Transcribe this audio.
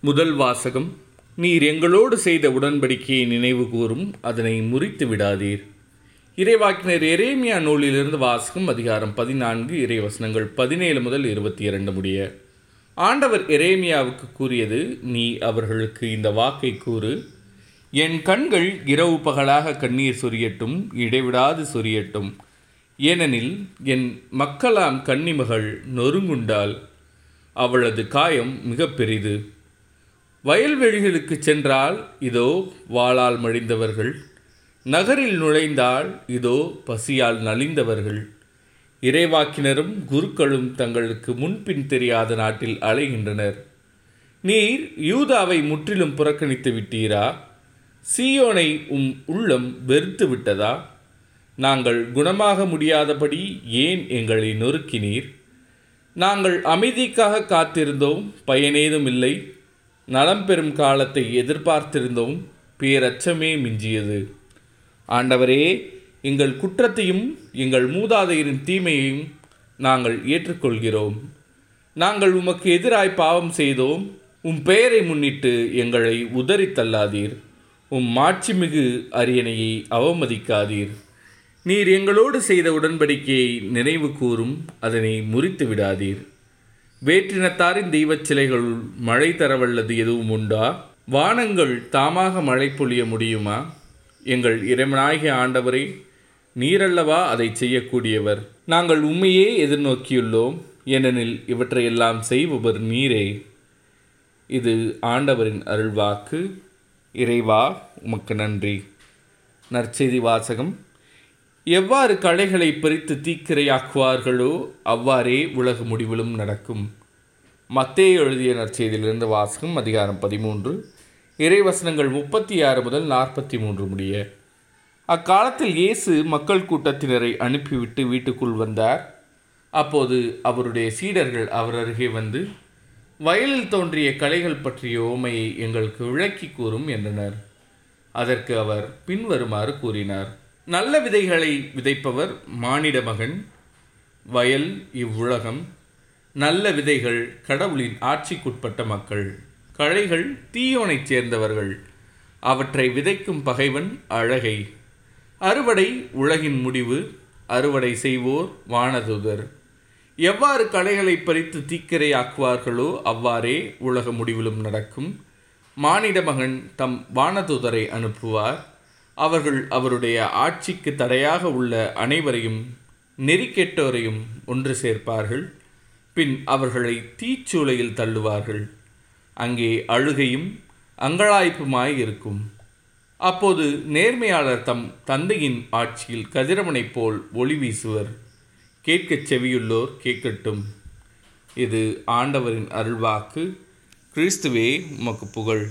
முதல் வாசகம் நீர் எங்களோடு செய்த உடன்படிக்கையை நினைவு கூறும் அதனை முறித்து விடாதீர். இறைவாக்கினர் எரேமியா நூலிலிருந்து வாசகம் அதிகாரம் பதினான்கு இறைவசனங்கள் பதினேழு முதல் இருபத்தி இரண்டு முடிய. ஆண்டவர் எரேமியாவுக்கு கூறியது நீ அவர்களுக்கு இந்த வாக்கை கூறு என் கண்கள் இரவு பகலாக கண்ணீர் சொரியட்டும் இடைவிடாது சொரியட்டும். ஏனெனில் என் மக்களாம் கன்னிமகள் நொறுங்குண்டால் அவளது காயம் மிக பெரிது. வயல்வெளிகளுக்கு சென்றால் இதோ வாளால் மழிந்தவர்கள். நகரில் நுழைந்தால் இதோ பசியால் நலிந்தவர்கள். இறைவாக்கினரும் குருக்களும் தங்களுக்கு முன்பின் தெரியாத நாட்டில் அலைகின்றனர். நீர் யூதாவை முற்றிலும் புறக்கணித்து விட்டீரா? சீயோனை உம் உள்ளம் வெறுத்து விட்டதா? நாங்கள் குணமாக முடியாதபடி ஏன் எங்களை நொறுக்கினீர்? நாங்கள் அமைதிக்காக காத்திருந்தோம் பயனேதும் இல்லை. நலம் பெறும் காலத்தை எதிர்பார்த்திருந்தோம் பேரச்சமே மிஞ்சியது. ஆண்டவரே எங்கள் குற்றத்தையும் எங்கள் மூதாதையரின் தீமையையும் நாங்கள் ஏற்றுக்கொள்கிறோம். நாங்கள் உமக்கு எதிராய் பாவம் செய்தோம் உம் பெயரை முன்னிட்டு எங்களை உதறி தள்ளாதீர். உம் மாட்சிமிகு அரியணையை அவமதிக்காதீர். நீர் எங்களோடு செய்த உடன்படிக்கையை நினைவு கூறும் அதனை முறித்து விடாதீர் வேற்றினத்தாரின் தெய்வச் சிலைகளுள் மழை தரவல்லது எதுவும் உண்டா? வானங்கள் தாமாக மழை பொழிய முடியுமா? எங்கள் இறைவனாகிய ஆண்டவரே நீரல்லவா அதை செய்யக்கூடியவர். நாங்கள் உண்மையே எதிர்நோக்கியுள்ளோம். ஏனெனில் இவற்றையெல்லாம் செய்பவர் நீரே. இது ஆண்டவரின் அருள்வாக்கு. இறைவா உமக்கு நன்றி. நற்செய்தி வாசகம். எவ்வாறு களைகளை பறித்து தீக்கிரையாக்குவார்களோ அவ்வாறே உலக முடிவிலும் நடக்கும். மத்தே எழுதிய நற்செய்தியிலிருந்து வாசகம் அதிகாரம் பதிமூன்று. இறைவசனங்கள் முப்பத்தி ஆறு முதல் நாற்பத்தி மூன்று முடிய. அக்காலத்தில் இயேசு மக்கள் கூட்டத்தினரை அனுப்பிவிட்டு வீட்டுக்குள் வந்தார். அப்போது அவருடைய சீடர்கள் அவர் அருகே வந்து வயலில் தோன்றிய கலைகள் பற்றிய ஓமையை எங்களுக்கு விளக்கி கூறும் என்றனர். அதற்கு அவர் பின்வருமாறு கூறினார். நல்ல விதைகளை விதைப்பவர் மானிட மகன் வயல் இவ்வுலகம். நல்ல விதைகள் கடவுளின் ஆட்சிக்குட்பட்ட மக்கள். களைகள் தீயோனைச் சேர்ந்தவர்கள். அவற்றை விதைக்கும் பகைவன் அழகை. அறுவடை உலகின் முடிவு அறுவடை செய்வோர் வானதூதர். எவ்வாறு களைகளை பறித்து தீக்கிரையாக்குவார்களோ அவ்வாறே உலக முடிவிலும் நடக்கும். மானிட மகன் தம் வானதூதரை அனுப்புவார். அவர்கள் அவருடைய ஆட்சிக்கு தடையாக உள்ள அனைவரையும் நெறிக்கெட்டோரையும் ஒன்று சேர்ப்பார்கள். பின் அவர்களை தீச்சூளையில் தள்ளுவார்கள். அங்கே அழுகையும் அங்கலாய்ப்புமாய் இருக்கும். அப்போது நேர்மையாளர் தம் தந்தையின் ஆட்சியில் கதிரவனைப் போல் ஒளி வீசுவர். கேட்கச் செவியுள்ளோர் கேட்கட்டும். இது ஆண்டவரின் அருள்வாக்கு. கிறிஸ்துவே உமக்கு புகழ்.